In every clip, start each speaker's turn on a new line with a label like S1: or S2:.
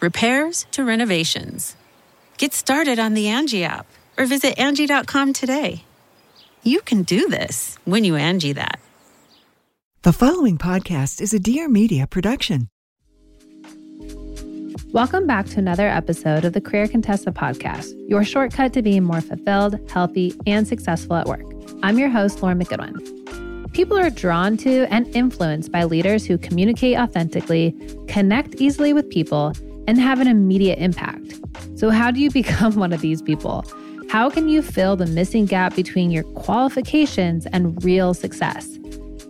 S1: repairs to renovations. Get started on the Angie app or visit Angie.com today. You can do this when you Angie that.
S2: The following podcast is a Dear Media production.
S3: Welcome back to another episode of the Career Contessa podcast, your shortcut to being more fulfilled, healthy, and successful at work. I'm your host, Lauren McGoodwin. People are drawn to and influenced by leaders who communicate authentically, connect easily with people, and have an immediate impact. So, how do you become one of these people? How can you fill the missing gap between your qualifications and real success?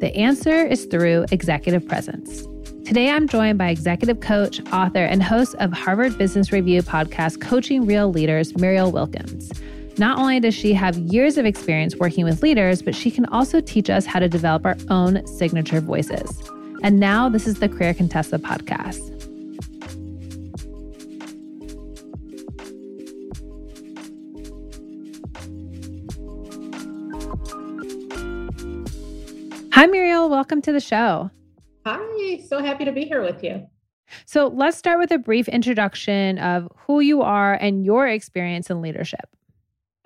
S3: The answer is through executive presence. Today, I'm joined by executive coach, author, and host of Harvard Business Review podcast, Coaching Real Leaders, Muriel Wilkins. Not only does she have years of experience working with leaders, but she can also teach us how to develop our own signature voices. And now, this is the Career Contessa podcast. Hi, Muriel. Welcome to the show.
S4: Hi, so happy to be here with you.
S3: So, let's start with a brief introduction of who you are and your experience in leadership.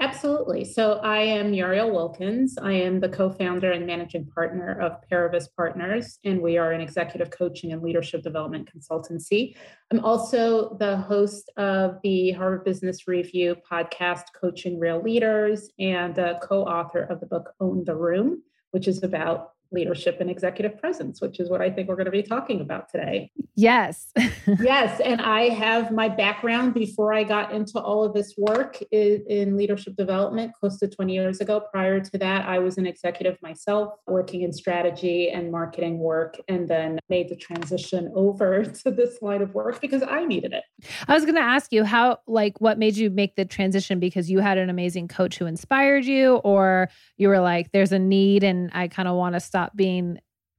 S4: Absolutely. So, I am Muriel Wilkins. I am the co founder and managing partner of Paravis Partners, and we are an executive coaching and leadership development consultancy. I'm also the host of the Harvard Business Review podcast, Coaching Real Leaders, and a co author of the book Own the Room, which is about leadership and executive presence, which is what I think we're going to be talking about today.
S3: Yes.
S4: yes. And I have my background before I got into all of this work in, in, leadership development close to 20 years ago. Prior to that, I was an executive myself, working in strategy and marketing work, and then made the transition over to this line of work because I needed it.
S3: I was going to ask you how, like, what made you make the transition because you had an amazing coach who inspired you, or you were like, there's a need and I kind of want to stop stop being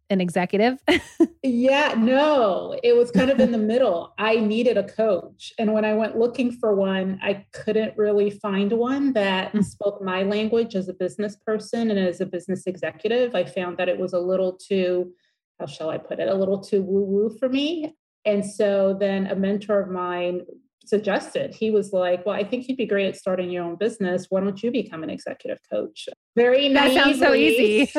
S3: an executive?
S4: yeah, no, it was kind of in the middle. I needed a coach. And when I went looking for one, I couldn't really find one that mm. spoke my language as a business person and as a business executive. I found that it was a little too, how shall I put it, a little too woo woo for me. And so then a mentor of mine suggested. He was like, Well, I think you'd be great at starting your own business. Why don't you become an executive coach? Very naively.
S3: That sounds so easy.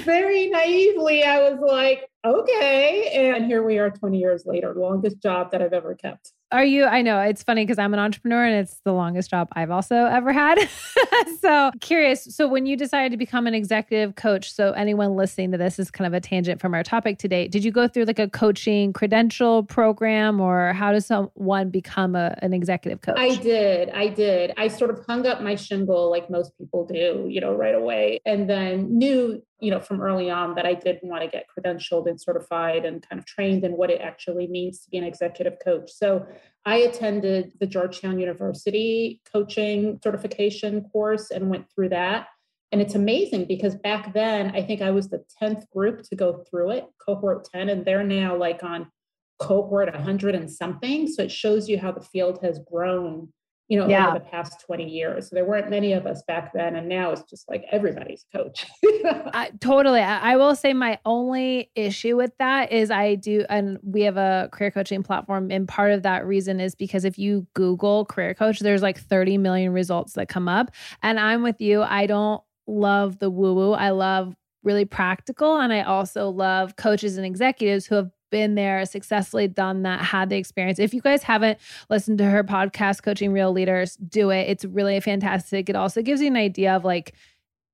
S4: very naively, I was like, Okay. And here we are 20 years later, longest job that I've ever kept.
S3: Are you? I know it's funny because I'm an entrepreneur and it's the longest job I've also ever had. so curious. So when you decided to become an executive coach, so anyone listening to this is kind of a tangent from our topic today. Did you go through like a coaching credential program or how does someone become a, an executive coach?
S4: I did. I did. I sort of hung up my shingle like most people do, you know, right away. And then knew you know from early on that I did want to get credentialed and certified and kind of trained in what it actually means to be an executive coach. So I attended the Georgetown University coaching certification course and went through that. And it's amazing because back then I think I was the 10th group to go through it, cohort 10, and they're now like on cohort 100 and something. So it shows you how the field has grown you know, yeah. over the past 20 years. So there weren't many of us back then. And now it's just like everybody's coach.
S3: I, totally. I, I will say my only issue with that is I do, and we have a career coaching platform. And part of that reason is because if you Google career coach, there's like 30 million results that come up. And I'm with you. I don't love the woo woo. I love really practical. And I also love coaches and executives who have been there, successfully done that, had the experience. If you guys haven't listened to her podcast, Coaching Real Leaders, do it. It's really fantastic. It also gives you an idea of like,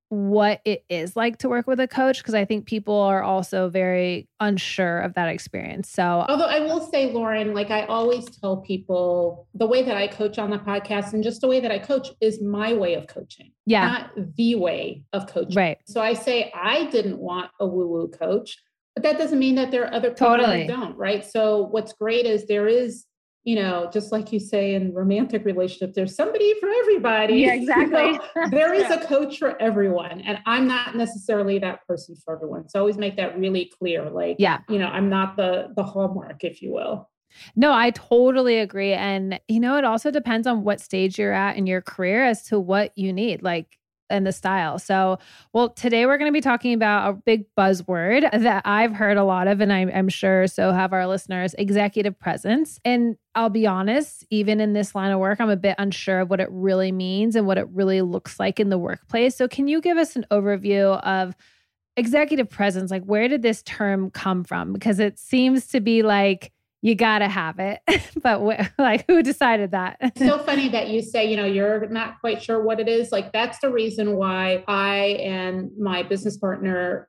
S3: what it is like to work with a coach because I think people are also very unsure of that experience. So,
S4: although I will say, Lauren, like I always tell people, the way that I coach on the podcast and just the way that I coach is my way of coaching,
S3: yeah,
S4: not the way of coaching.
S3: Right.
S4: So I say I didn't want a woo woo coach, but that doesn't mean that there are other people
S3: totally.
S4: that don't. Right. So what's great is there is you know, just like you say in romantic relationships, there's somebody for everybody.
S3: Yeah, exactly.
S4: You know, there is a coach for everyone. And I'm not necessarily that person for everyone. So always make that really clear. Like,
S3: yeah,
S4: you know, I'm not the the hallmark, if you will.
S3: No, I totally agree. And, you know, it also depends on what stage you're at in your career as to what you need. Like, and the style. So, well, today we're going to be talking about a big buzzword that I've heard a lot of, and I'm, I'm sure so have our listeners executive presence. And I'll be honest, even in this line of work, I'm a bit unsure of what it really means and what it really looks like in the workplace. So, can you give us an overview of? Executive presence, like where did this term come from? Because it seems to be like you got to have it. but wh- like, who decided that?
S4: it's so funny that you say, you know, you're not quite sure what it is. Like, that's the reason why I and my business partner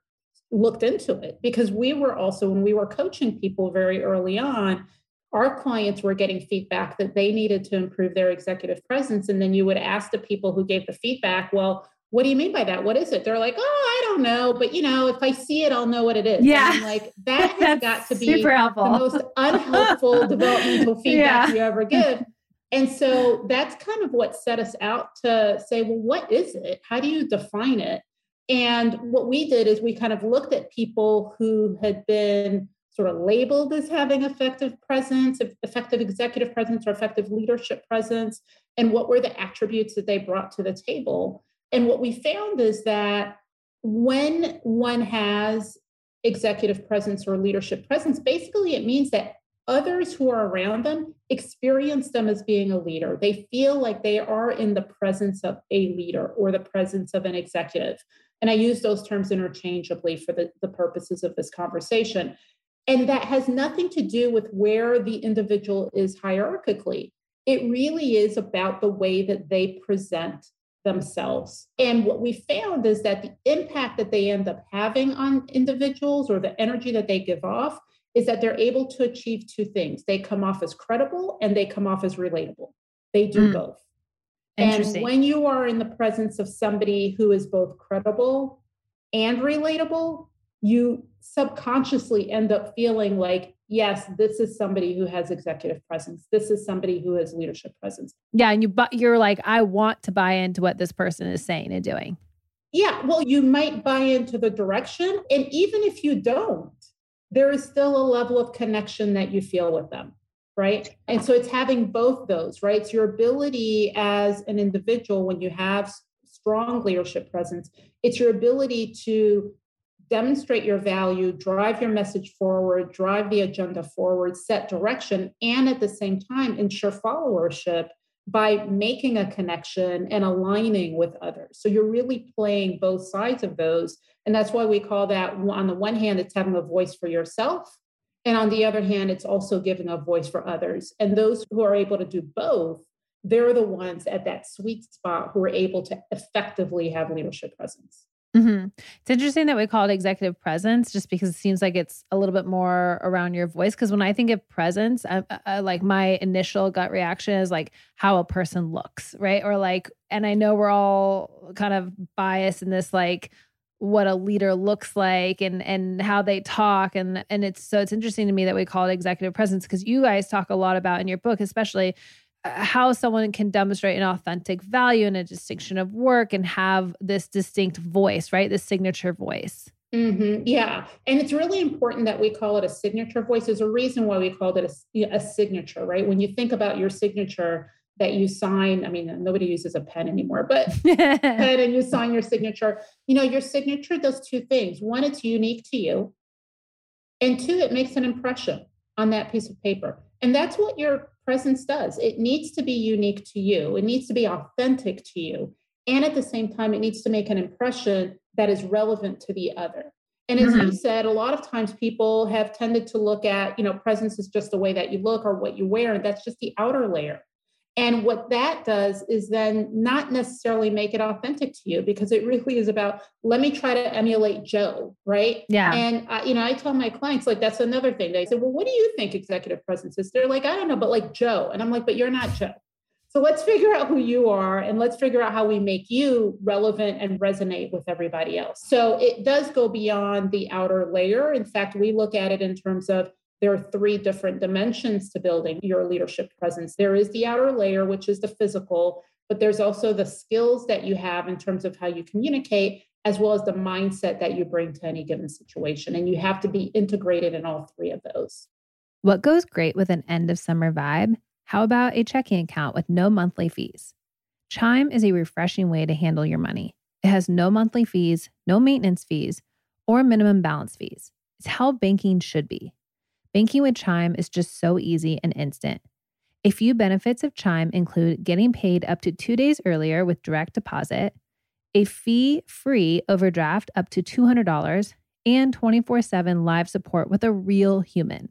S4: looked into it because we were also, when we were coaching people very early on, our clients were getting feedback that they needed to improve their executive presence. And then you would ask the people who gave the feedback, well, what do you mean by that? What is it? They're like, oh, I don't know. But you know, if I see it, I'll know what it is.
S3: Yeah.
S4: And I'm like, that has got to be
S3: helpful.
S4: the most unhelpful developmental feedback
S3: Yeah.
S4: you ever give. And so that's kind of what set us out to say, well, what is it? How do you define it? And what we did is we kind of looked at people who had been sort of labeled as having effective presence, effective executive presence, or effective leadership presence, and what were the attributes that they brought to the table. And what we found is that when one has executive presence or leadership presence, basically it means that others who are around them experience them as being a leader. They feel like they are in the presence of a leader or the presence of an executive. And I use those terms interchangeably for the, the purposes of this conversation. And that has nothing to do with where the individual is hierarchically. It really is about the way that they present themselves. And what we found is that the impact that they end up having on individuals or the energy that they give off is that they're able to achieve two things. They come off as credible and they come off as relatable. They do
S3: Mm.
S4: both. And when you are in the presence of somebody who is both credible and relatable, you subconsciously end up feeling like, yes, this is somebody who has executive presence. This is somebody who has leadership presence.
S3: yeah, and you but you're like, I want to buy into what this person is saying and doing.
S4: Yeah, well, you might buy into the direction. And even if you don't, there is still a level of connection that you feel with them. Right. And so it's having both those, right? It's your ability as an individual when you have strong leadership presence, it's your ability to demonstrate your value, drive your message forward, drive the agenda forward, set direction, and at the same time ensure followership by making a connection and aligning with others. So you're really playing both sides of those. And that's why we call that on the one hand, it's having a voice for yourself. And on the other hand, it's also giving a voice for others. And those who are able to do both, they're the ones at that sweet spot who are able to effectively have leadership presence.
S3: Hmm It's interesting that we call it executive presence, just because it seems like it's a little bit more around your voice. Because when I think of presence, I, I, like my initial gut reaction is like how a person looks, right? Or like, and I know we're all kind of biased in this, like what a leader looks like and and how they talk and and it's so it's interesting to me that we call it executive presence because you guys talk a lot about in your book especially how someone can demonstrate an authentic value and a distinction of work and have this distinct voice right this signature voice
S4: Mhm, Yeah. And it's really important that we call it a signature voice. There's a reason why we called it a, a signature, right? When you think about your signature that you sign, I mean, nobody uses a pen anymore, but pen and you sign your signature. You know, your signature does two things. One, it's unique to you. And two, it makes an impression on that piece of paper. And that's what your presence does. It needs to be unique to you, it needs to be authentic to you. And at the same time, it needs to make an impression that is relevant to the other. And as mm-hmm. you said, a lot of times people have tended to look at, you know, presence is just the way that you look or what you wear. And that's just the outer layer. And what that does is then not necessarily make it authentic to you because it really is about, let me try to emulate Joe, right?
S3: Yeah.
S4: And, I, you know, I tell my clients, like, that's another thing. They say, well, what do you think executive presence is? They're like, I don't know, but like Joe. And I'm like, but you're not Joe. So let's figure out who you are and let's figure out how we make you relevant and resonate with everybody else. So it does go beyond the outer layer. In fact, we look at it in terms of there are three different dimensions to building your leadership presence. There is the outer layer, which is the physical, but there's also the skills that you have in terms of how you communicate, as well as the mindset that you bring to any given situation. And you have to be integrated in all three of those.
S3: What goes great with an end of summer vibe how about a checking account with no monthly fees? Chime is a refreshing way to handle your money. It has no monthly fees, no maintenance fees, or minimum balance fees. It's how banking should be. Banking with Chime is just so easy and instant. A few benefits of Chime include getting paid up to two days earlier with direct deposit, a fee free overdraft up to $200, and 24 7 live support with a real human.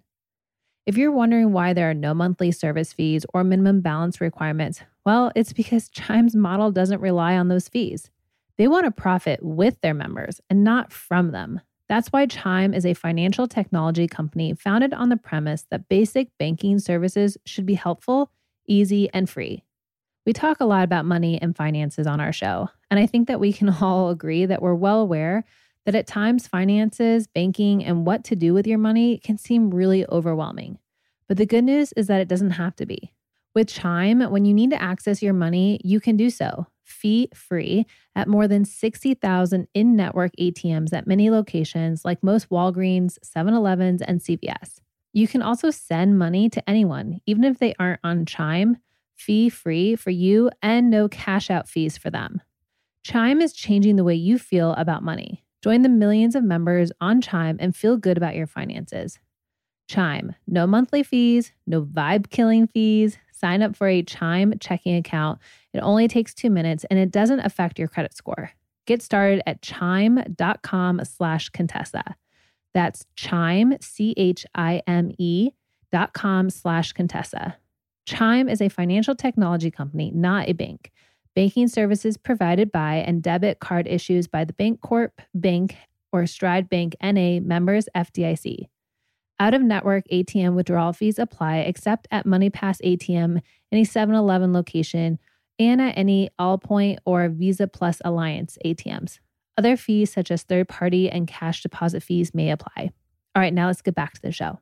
S3: If you're wondering why there are no monthly service fees or minimum balance requirements, well, it's because Chime's model doesn't rely on those fees. They want to profit with their members and not from them. That's why Chime is a financial technology company founded on the premise that basic banking services should be helpful, easy, and free. We talk a lot about money and finances on our show, and I think that we can all agree that we're well aware that at times finances, banking, and what to do with your money can seem really overwhelming. But the good news is that it doesn't have to be. With Chime, when you need to access your money, you can do so fee free at more than 60,000 in network ATMs at many locations like most Walgreens, 7 Elevens, and CVS. You can also send money to anyone, even if they aren't on Chime, fee free for you and no cash out fees for them. Chime is changing the way you feel about money. Join the millions of members on Chime and feel good about your finances. Chime, no monthly fees, no vibe killing fees. Sign up for a Chime checking account. It only takes two minutes and it doesn't affect your credit score. Get started at chime.com slash Contessa. That's chime, C H I M E dot com slash Contessa. Chime is a financial technology company, not a bank. Banking services provided by and debit card issues by the Bancorp Bank or Stride Bank NA members FDIC. Out of network ATM withdrawal fees apply except at MoneyPass ATM, any 7 Eleven location, and at any Allpoint or Visa Plus Alliance ATMs. Other fees, such as third party and cash deposit fees, may apply. All right, now let's get back to the show.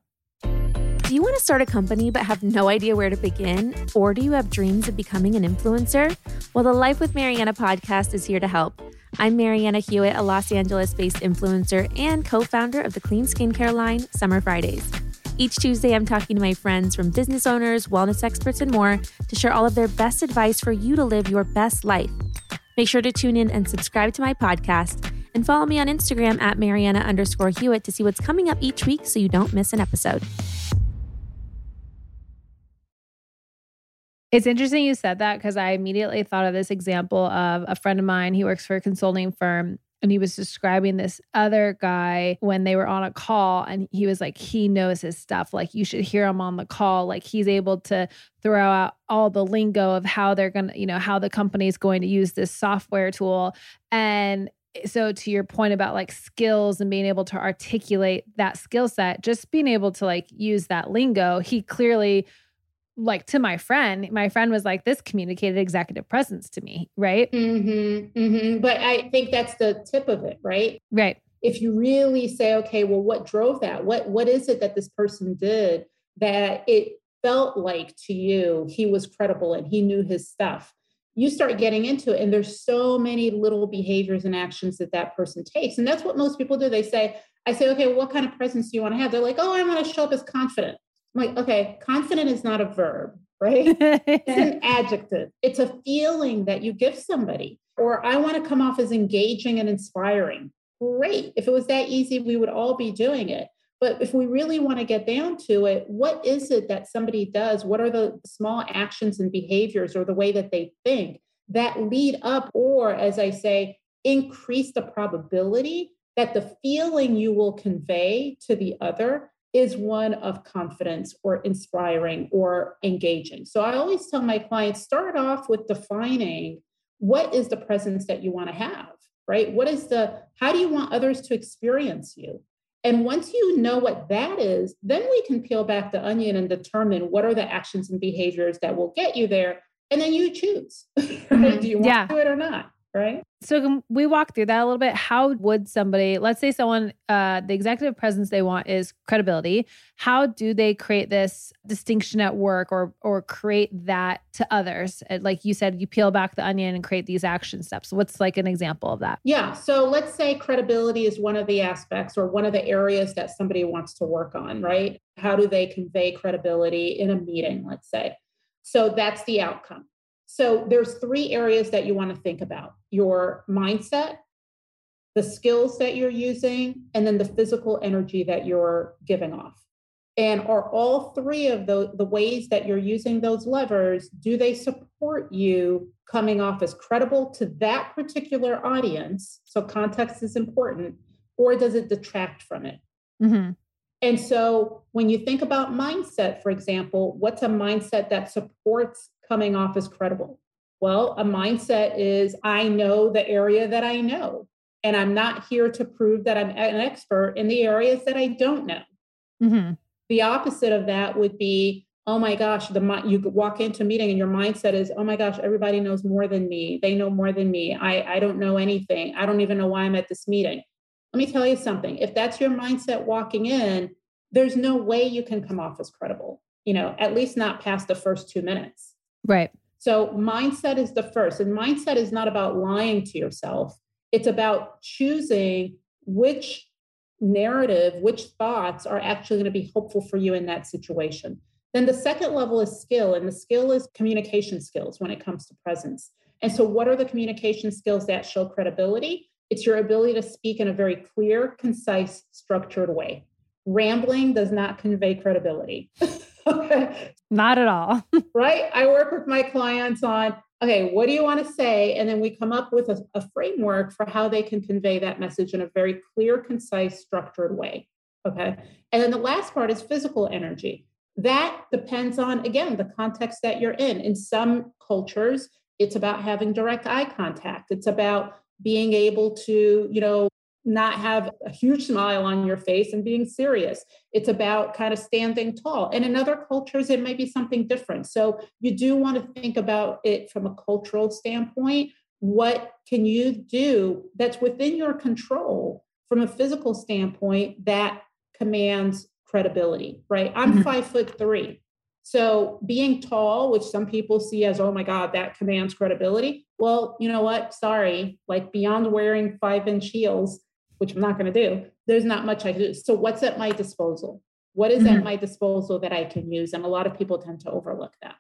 S5: Do you want to start a company but have no idea where to begin? Or do you have dreams of becoming an influencer? Well, the Life with Marianna podcast is here to help. I'm Marianna Hewitt, a Los Angeles based influencer and co founder of the clean skincare line, Summer Fridays. Each Tuesday, I'm talking to my friends from business owners, wellness experts, and more to share all of their best advice for you to live your best life. Make sure to tune in and subscribe to my podcast and follow me on Instagram at Marianna underscore Hewitt to see what's coming up each week so you don't miss an episode.
S3: It's interesting you said that because I immediately thought of this example of a friend of mine. He works for a consulting firm and he was describing this other guy when they were on a call and he was like he knows his stuff. Like you should hear him on the call. Like he's able to throw out all the lingo of how they're going to you know how the company is going to use this software tool. And so to your point about like skills and being able to articulate that skill set just being able to like use that lingo he clearly like to my friend, my friend was like, this communicated executive presence to me, right?
S4: Mm-hmm, mm-hmm. But I think that's the tip of it, right?
S3: Right.
S4: If you really say, okay, well, what drove that? What what is it that this person did that it felt like to you he was credible and he knew his stuff? You start getting into it, and there's so many little behaviors and actions that that person takes, and that's what most people do. They say, I say, okay, what kind of presence do you want to have? They're like, oh, I want to show up as confident. I'm like, okay, confident is not a verb, right? it's an adjective. It's a feeling that you give somebody. Or I want to come off as engaging and inspiring. Great. If it was that easy, we would all be doing it. But if we really want to get down to it, what is it that somebody does? What are the small actions and behaviors or the way that they think that lead up, or as I say, increase the probability that the feeling you will convey to the other is one of confidence or inspiring or engaging. So I always tell my clients start off with defining what is the presence that you want to have, right? What is the, how do you want others to experience you? And once you know what that is, then we can peel back the onion and determine what are the actions and behaviors that will get you there. And then you choose. Right? Mm-hmm. Do you want
S3: Yeah.
S4: to do it or not? Right.
S3: So can we walk through that a little bit? How would somebody, let's say someone, uh, the executive presence they want is credibility. How do they create this distinction at work or or create that to others? Uh, Like you said, you peel back the onion and create these action steps. What's like an example of that?
S4: Yeah. So let's say credibility is one of the aspects or one of the areas that somebody wants to work on, right? How do they convey credibility in a meeting, let's say? So that's the outcome. So there's three areas that you want to think about your mindset, the skills that you're using, and then the physical energy that you're giving off. And are all three of the, the ways that you're using those levers, do they support you coming off as credible to that particular audience? So context is important, or does it detract from it?
S3: Mm-hmm.
S4: And so when you think about mindset, for example, what's a mindset that supports coming off as credible? Well, a mindset is I know the area that I know, and I'm not here to prove that I'm an expert in the areas that I don't know.
S3: Mm-hmm.
S4: The opposite of that would be, oh my gosh, the you walk into a meeting and your mindset is, oh my gosh, everybody knows more than me. They know more than me. I, I don't know anything. I don't even know why I'm at this meeting. Let me tell you something. If that's your mindset walking in, there's no way you can come off as credible, you know, at least not past the first two minutes.
S3: Right.
S4: So mindset is the first. And mindset is not about lying to yourself. It's about choosing which narrative, which thoughts are actually going to be helpful for you in that situation. Then the second level is skill, and the skill is communication skills when it comes to presence. And so, what are the communication skills that show credibility? It's your ability to speak in a very clear, concise, structured way. Rambling does not convey credibility. okay
S3: Not at all.
S4: right? I work with my clients on, okay, what do you want to say? And then we come up with a, a, framework for how they can convey that message in a very clear, concise, structured way. Okay. And then the last part is physical energy. That depends on, again, the context that you're in. In some cultures, it's about having direct eye contact, it's about being able to, you know, not have a huge smile on your face and being serious. It's about kind of standing tall. And in other cultures, it might be something different. So you do want to think about it from a cultural standpoint. What can you do that's within your control from a physical standpoint that commands credibility, right? I'm mm-hmm. five foot three. So being tall, which some people see as, oh my God, that commands credibility. Well, you know what? Sorry, like beyond wearing five inch heels, which I'm not going to do, there's not much I can do. So, what's at my disposal? What is mm-hmm. at my disposal that I can use? And a lot of people tend to overlook that.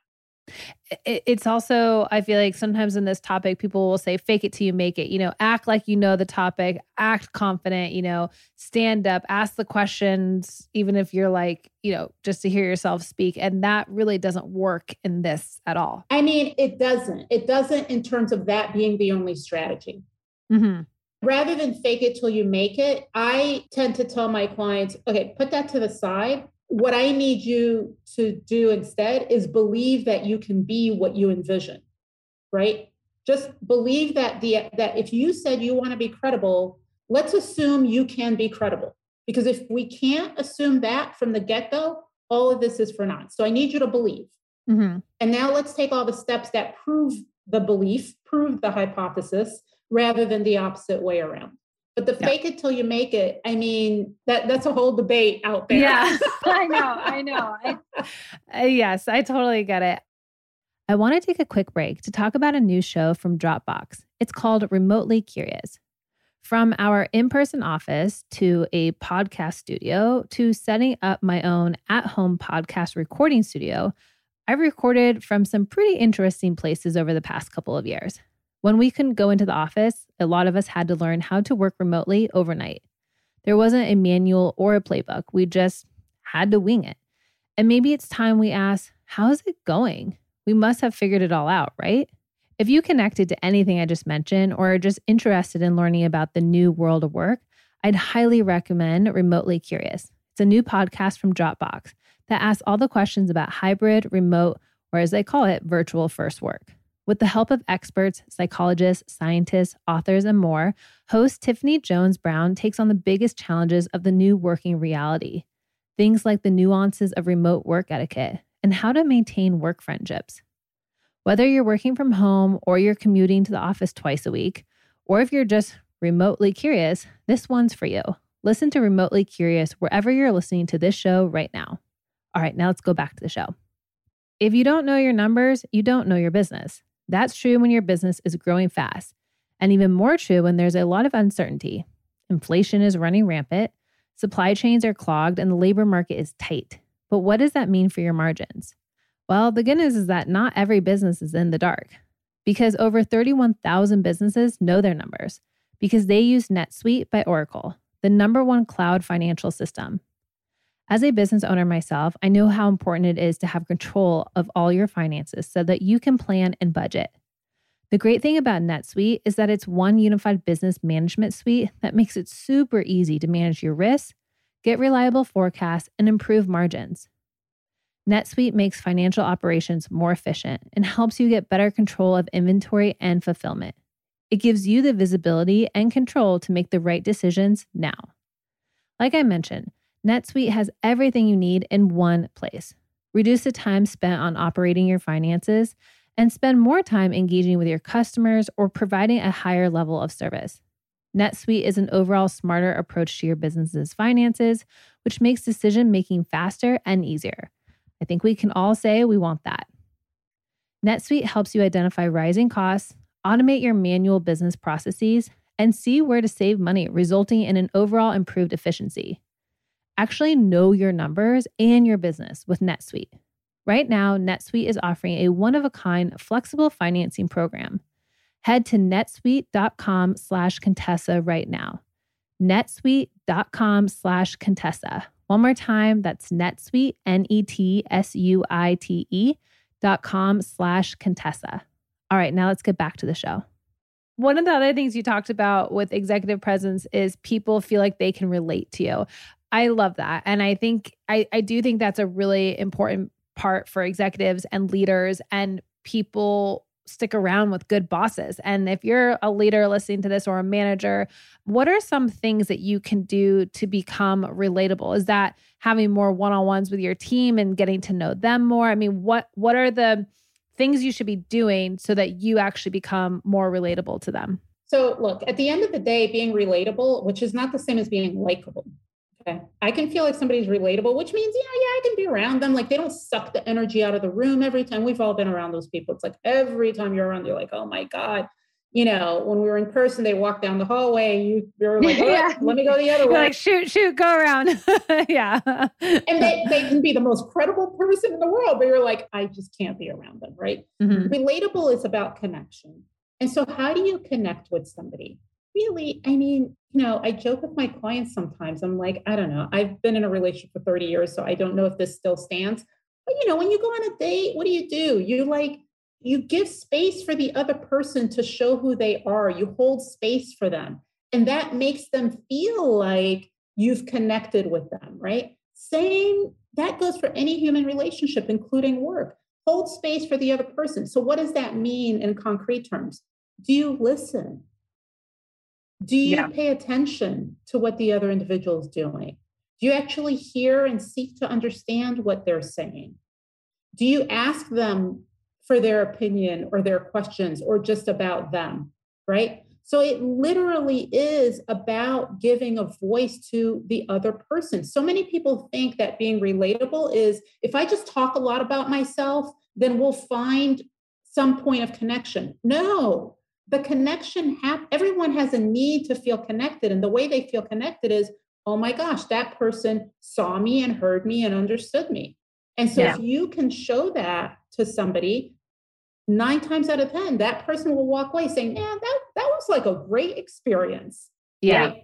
S3: It's also, I feel like sometimes in this topic, people will say, fake it till you make it. You know, act like you know the topic, act confident, you know, stand up, ask the questions, even if you're like, you know, just to hear yourself speak. And that really doesn't work in this at all.
S4: I mean, it doesn't. It doesn't in terms of that being the only strategy.
S3: Mm-hmm
S4: rather than fake it till you make it, I tend to tell my clients, okay, put that to the side. What I need you to do instead is believe that you can be what you envision, right? Just believe that the that if you said you want to be credible, let's assume you can be credible. Because if we can't assume that from the get-go, all of this is for naught. So I need you to believe.
S3: Mm-hmm.
S4: And now let's take all the steps that prove the belief, prove the hypothesis, rather than the opposite way around. But the fake it till you make it, I mean, that that's a whole debate out there.
S3: Yeah, I know, I know. I, uh, yes, I totally get it. I want to take a quick break to talk about a new show from Dropbox. It's called Remotely Curious. From our in person office to a podcast studio to setting up my own at home podcast recording studio, I've recorded from some pretty interesting places over the past couple of years. When we couldn't go into the office, a lot of us had to learn how to work remotely overnight. There wasn't a manual or a playbook, we just had to wing it. And maybe it's time we ask, how's it going? We must have figured it all out, right? If you connected to anything I just mentioned or are just interested in learning about the new world of work, I'd highly recommend Remotely Curious. It's a new podcast from Dropbox that asks all the questions about hybrid, remote, or as they call it, virtual first work. With the help of experts, psychologists, scientists, authors, and more, host Tiffany Jones Brown takes on the biggest challenges of the new working reality. Things like the nuances of remote work etiquette and how to maintain work friendships. Whether you're working from home or you're commuting to the office twice a week, or if you're just remotely curious, this one's for you. Listen to Remotely Curious wherever you're listening to this show right now. All right, now let's go back to the show. If you don't know your numbers, you don't know your business. That's true when your business is growing fast, and even more true when there's a lot of uncertainty. Inflation is running rampant, supply chains are clogged, and the labor market is tight. But what does that mean for your margins? Well, the good news is that not every business is in the dark because over 31,000 businesses know their numbers because they use NetSuite by Oracle, the number one cloud financial system. As a business owner myself, I know how important it is to have control of all your finances so that you can plan and budget. The great thing about NetSuite is that it's one unified business management suite that makes it super easy to manage your risks, get reliable forecasts, and improve margins. NetSuite makes financial operations more efficient and helps you get better control of inventory and fulfillment. It gives you the visibility and control to make the right decisions now. Like I mentioned, NetSuite has everything you need in one place. Reduce the time spent on operating your finances and spend more time engaging with your customers or providing a higher level of service. NetSuite is an overall smarter approach to your business's finances, which makes decision making faster and easier. I think we can all say we want that. NetSuite helps you identify rising costs, automate your manual business processes, and see where to save money, resulting in an overall improved efficiency actually know your numbers and your business with NetSuite. Right now, NetSuite is offering a one of a kind flexible financing program. Head to netsuite.com slash Contessa right now. netsuite.com slash Contessa. One more time, that's netsuite, N E T S U I T E dot com slash Contessa. All right, now let's get back to the show. One of the other things you talked about with executive presence is people feel like they can relate to you. I love that. And I think, I, I do think that's a really important part for executives and leaders and people stick around with good bosses. And if you're a leader listening to this or a manager, what are some things that you can do to become relatable? Is that having more one-on-ones with your team and getting to know them more? I mean, what what are the things you should be doing so that you actually become more relatable to them?
S4: So, look, at the end of the day, being relatable, which is not the same as being likable, Okay. I can feel like somebody's relatable, which means, yeah, yeah, I can be around them. Like they don't suck the energy out of the room every time. We've all been around those people. It's like every time you're around, you're like, oh my God. You know, when we were in person, they walk down the hallway. You you're like, oh, yeah. let me go the other way.
S3: Like shoot, shoot, go around. yeah.
S4: and they, they can be the most credible person in the world, but you're like, I just can't be around them, right? Mm-hmm. Relatable is about connection. And so, how do you connect with somebody? Really, I mean, you know, I joke with my clients sometimes. I'm like, I don't know. I've been in a relationship for 30 years, so I don't know if this still stands. But you know, when you go on a date, what do you do? You like you give space for the other person to show who they are. You hold space for them. And that makes them feel like you've connected with them, right? Same, that goes for any human relationship, including work. Hold space for the other person. So, what does that mean in concrete terms? Do you listen? Do you yeah. pay attention to what the other individual is doing? Do you actually hear and seek to understand what they're saying? Do you ask them for their opinion or their questions or just about them? Right? So it literally is about giving a voice to the other person. So many people think that being relatable is if I just talk a lot about myself, then we'll find some point of connection. No, the connection hap- everyone has a need to feel connected and the way they feel connected is oh my gosh that person saw me and heard me and understood me. And so yeah. if you can show that to somebody nine times out of ten that person will walk away saying yeah that that was like a great experience.
S3: Yeah. Right?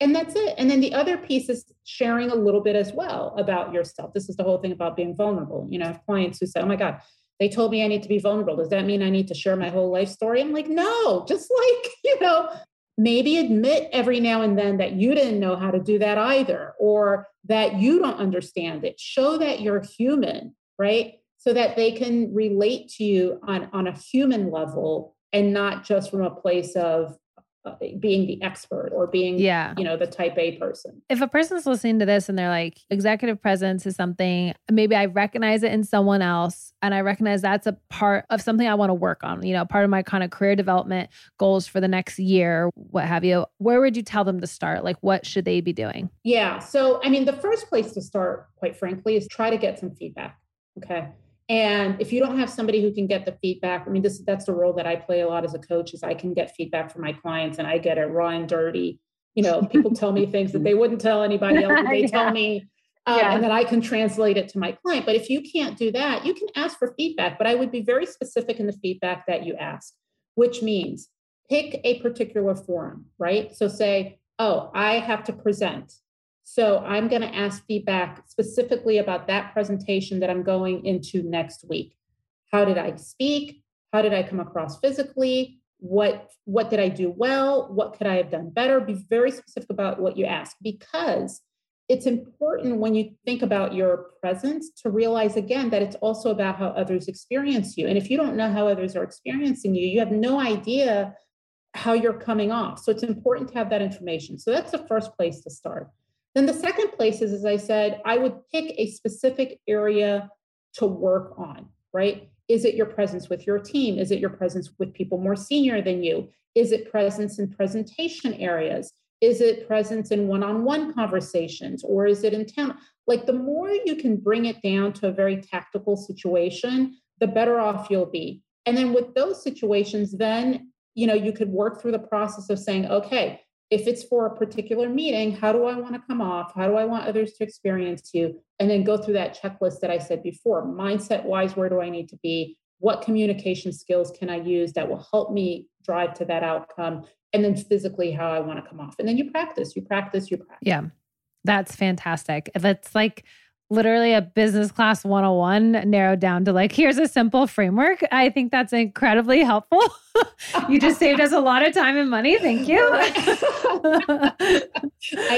S4: and that's it. And then the other piece is sharing a little bit as well about yourself. This is the whole thing about being vulnerable. You know I have clients who say oh my god they told me I need to be vulnerable. Does that mean I need to share my whole life story? I'm like, no, just like, you know, maybe admit every now and then that you didn't know how to do that either, or that you don't understand it. Show that you're human, right? So that they can relate to you on, on a human level and not just from a place of Uh, being the expert or being yeah. you know the type a person.
S3: If a person's listening to this and they're like executive presence is something maybe i recognize it in someone else and i recognize that's a part of something i want to work on you know part of my kind of career development goals for the next year what have you. Where would you tell them to start? Like what should they be doing?
S4: Yeah so i mean the first place to start quite frankly is try to get some feedback okay and if you don't have somebody who can get the feedback, I mean, this that's the role that I play a lot as a coach is I can get feedback from my clients and I get it raw and dirty. You know, people tell me things that they wouldn't tell anybody else. They yeah. tell me, uh, yeah. and then I can translate it to my client. But if you can't do that, you can ask for feedback. But I would be very specific in the feedback that you ask, which means pick a particular forum, right? So say, oh, I have to present so I'm going to ask feedback specifically about that presentation that I'm going into next week. How did I speak? How did I come across physically? What what did I do well? What could I have done better? Be very specific about what you ask because it's important when you think about your presence to realize again that it's also about how others experience you. And if you don't know how others are experiencing you, you have no idea how you're coming off. So it's important to have that information. So that's the first place to start. Then the second place is, as I said, I would pick a specific area to work on, right? Is it your presence with your team? Is it your presence with people more senior than you? Is it presence in presentation areas? Is it presence in one on one conversations? Or is it in town? Like the more you can bring it down to a very tactical situation, the better off you'll be. And then with those situations, then you know you could work through the process of saying, okay, if it's for a particular meeting, how do I want to come off? How do I want others to experience you? And then go through that checklist that I said before. Mindset wise, where do I need to be? What communication skills can I use that will help me drive to that outcome? And then physically, how I want to come off. And then you practice, you practice, you practice.
S3: Yeah, that's fantastic. It's like, literally a business class 101 narrowed down to like here's a simple framework. I think that's incredibly helpful. You just saved us a lot of time and money. Thank you.
S4: I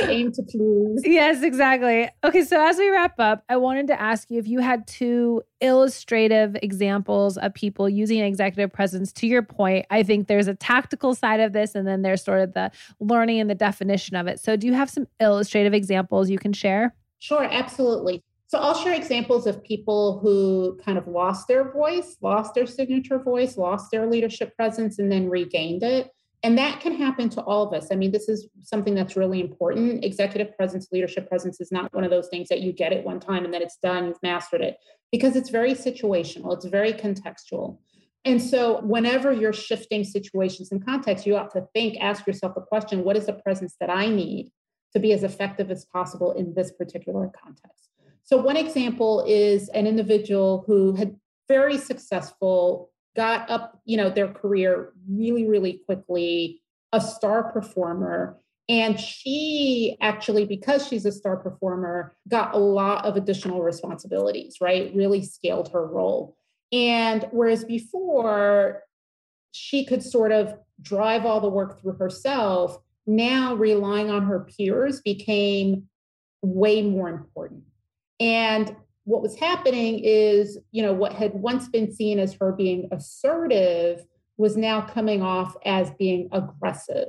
S4: aim to please.
S3: Yes exactly. Okay so as we wrap up i wanted to ask you if you had two illustrative examples of people using executive presence. To your point i think there's a tactical side of this and then there's sort of the learning and the definition of it. So do you have some illustrative examples you can share
S4: Sure, absolutely. So I'll share examples of people who kind of lost their voice, lost their signature voice, lost their leadership presence, and then regained it. And that can happen to all of us. I mean, this is something that's really important. Executive presence, leadership presence is not one of those things that you get it one time and then it's done, you've mastered it, because it's very situational, it's very contextual. And so, whenever you're shifting situations and context, you have to think, ask yourself the question what is the presence that I need to be as effective as possible in this particular context. So, one example is an individual who had very successful, got up, you know, their career really, really quickly, a star performer. And she actually, because she's a star performer, got a lot of additional responsibilities, right? Really scaled her role. And whereas before, she could sort of drive all the work through herself, now relying on her peers became way more important. And what was happening is, you know, what had once been seen as her being assertive was now coming off as being aggressive.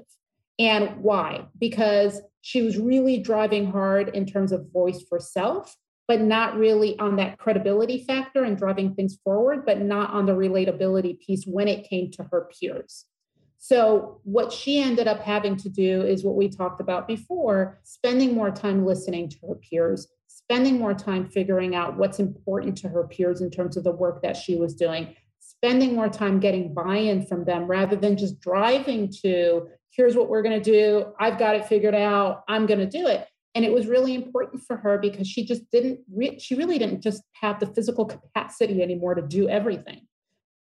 S4: And why? Because she was really driving hard in terms of voice for self, but not really on that credibility factor and driving things forward, but not on the relatability piece when it came to her peers. So, what she ended up having to do is what we talked about before spending more time listening to her peers, spending more time figuring out what's important to her peers in terms of the work that she was doing, spending more time getting buy in from them rather than just driving to, here's what we're going to do. I've got it figured out. I'm going to do it. And it was really important for her because she just didn't, re- she really didn't just have the physical capacity anymore to do everything.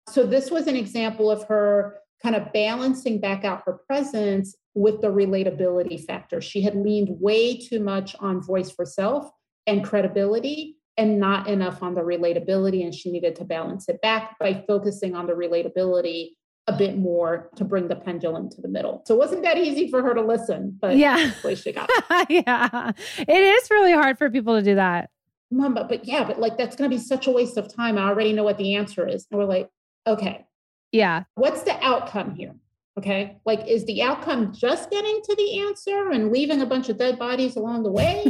S4: So, this was an example of her kind of balancing back out her presence with the relatability factor. She had leaned way too much on voice for self and credibility and not enough on the relatability. And she needed to balance it back by focusing on the relatability a bit more to bring the pendulum to the middle. So it wasn't that easy for her to listen, but
S3: yeah,
S4: she got
S3: yeah, it is really hard for people to do that.
S4: Mom, but, but yeah, but like that's going to be such a waste of time. I already know what the answer is. And we're like, okay,
S3: yeah,
S4: what's the outcome here? Okay, like is the outcome just getting to the answer and leaving a bunch of dead bodies along the way?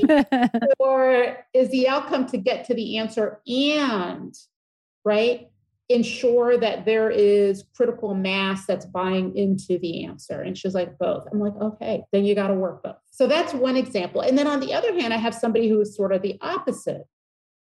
S4: or is the outcome to get to the answer and, right? ensure that there is critical mass that's buying into the answer. And she's like, both. I'm like, okay, then you got to work both. So that's one example. And then on the other hand, I have somebody who is sort of the opposite,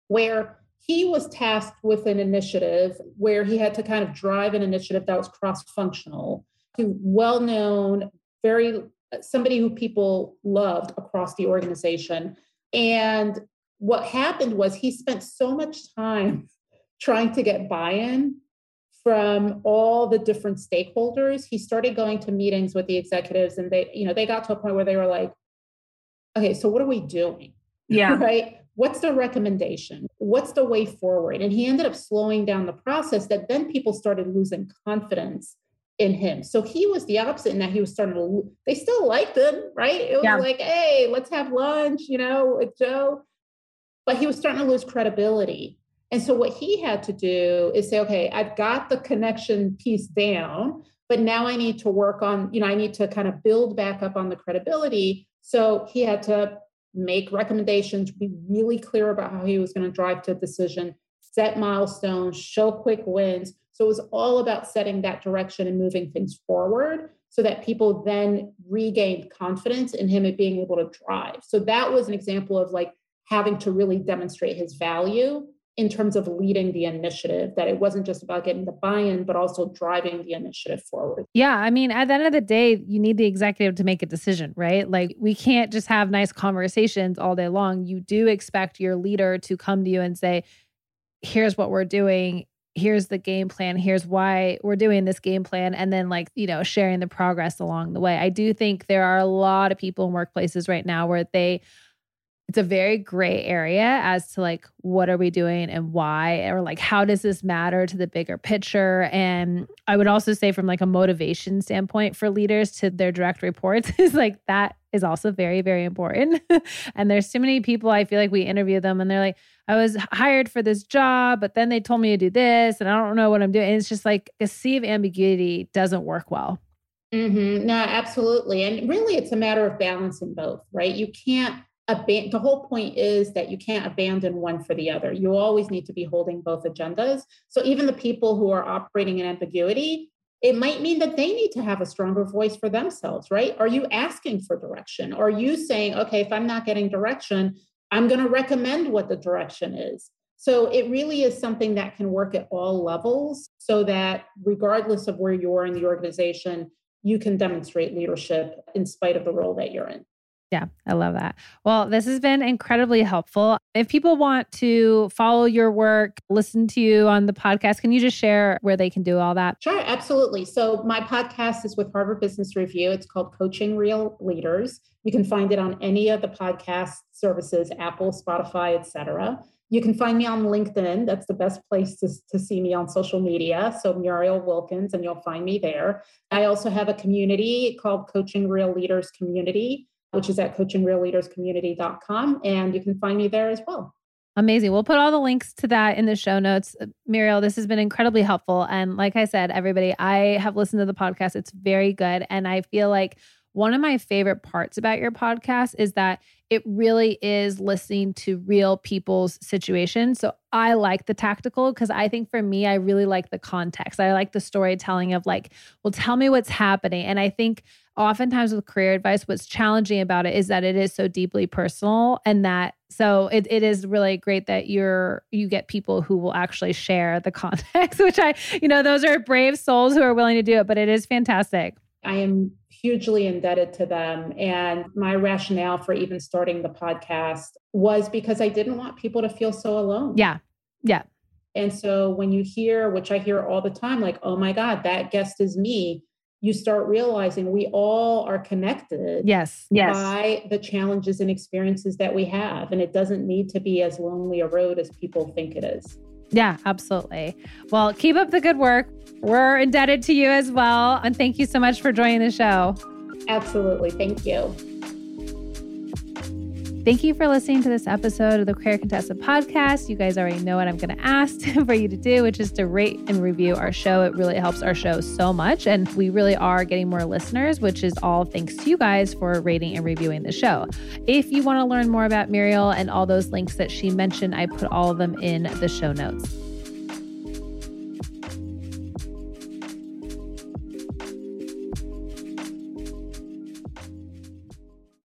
S4: where he was tasked with an initiative where he had to kind of drive an initiative that was cross functional to well known, very somebody who people loved across the organization. And what happened was he spent so much time trying to get buy-in from all the different stakeholders. He started going to meetings with the executives and they you know they got to a point where they were like okay so what are we doing?
S5: Yeah.
S4: Right what's the recommendation? What's the way forward? And he ended up slowing down the process that then people started losing confidence in him. So he was the opposite in that he was starting to they still liked him right? It was yeah. like hey let's have lunch you know with joe. But he was starting to lose credibility. And so what he had to do is say, okay, I've got the connection piece down, but now I need to work on, you know, I need to kind of build back up on the credibility. So he had to make recommendations, be really clear about how he was going to drive to a decision, set milestones, show quick wins. So it was all about setting that direction and moving things forward so that people then regained confidence in him at being able to drive. So that was an example of like having to really demonstrate his value in terms of leading the initiative, that it wasn't just about getting the buy in, but also driving the initiative forward.
S3: Yeah. I mean, at the end of the day, you need the executive to make a decision, right? Like, we can't just have nice conversations all day long. You do expect your leader to come to you and say, here's what we're doing. Here's the game plan. Here's why we're doing this game plan. And then, like, you know, sharing the progress along the way. I do think there are a lot of people in workplaces right now where they, it's a very gray area as to like what are we doing and why or like how does this matter to the bigger picture? And i would also say from like a motivation standpoint for leaders to their direct reports is like that is also very very important. And there's too many people i feel like we interview them and they're like i was hired for this job but then they told me to do this and i don't know what i'm doing. And it's just like a sea of ambiguity doesn't work well.
S4: Mm-hmm. no absolutely. And really it's a matter of balancing both right? You can't the whole point is that you can't abandon one for the other. You always need to be holding both agendas. So even the people who are operating in ambiguity, it might mean that they need to have a stronger voice for themselves, right? Are you asking for direction? Are you saying, okay, if I'm not getting direction, I'm going to recommend what the direction is? So it really is something that can work at all levels so that regardless of where you are in the organization, you can demonstrate leadership in spite of the role that you're in.
S3: Yeah, I love that. Well, this has been incredibly helpful. If people want to follow your work, listen to you on the podcast, can you just share where they can do all that?
S4: Sure, absolutely. So, my podcast is with Harvard Business Review. It's called Coaching Real Leaders. You can find it on any of the podcast services, Apple, Spotify, etc. You can find me on LinkedIn. That's the best place to, to see me on social media. So, Muriel Wilkins, and you'll find me there. I also have a community called Coaching Real Leaders Community which is at coachingrealleaderscommunity.com. And you can find me there as well.
S3: Amazing. We'll put all the links to that in the show notes. Muriel, this has been incredibly helpful. And like I said, everybody, I have listened to the podcast. It's very good. And I feel like one of my favorite parts about your podcast is that it really is listening to real people's situations. So I like the tactical because I think for me, I really like the context. I like the storytelling of like, well, tell me what's happening. And I think oftentimes with career advice, what's challenging about it is that it is so deeply personal and that so it, it is really great that you're you get people who will actually share the context, which I, you know, those are brave souls who are willing to do it, but it is fantastic.
S4: I am hugely indebted to them. And my rationale for even starting the podcast was because I didn't want people to feel so alone.
S3: Yeah. Yeah.
S4: And so when you hear, which I hear all the time, like, oh my God, that guest is me, you start realizing we all are connected
S3: yes
S5: yes
S4: by the challenges and experiences that we have and it doesn't need to be as lonely a road as people think it is
S3: Yeah, absolutely. Well, keep up the good work. We're indebted to you as well. And thank you so much for joining the show.
S4: Absolutely. Thank you.
S3: Thank you for listening to this episode of the Career Contessa podcast. You guys already know what I'm going to ask for you to do, which is to rate and review our show. It really helps our show so much. And we really are getting more listeners, which is all thanks to you guys for rating and reviewing the show. If you want to learn more about Muriel and all those links that she mentioned, I put all of them in the show notes.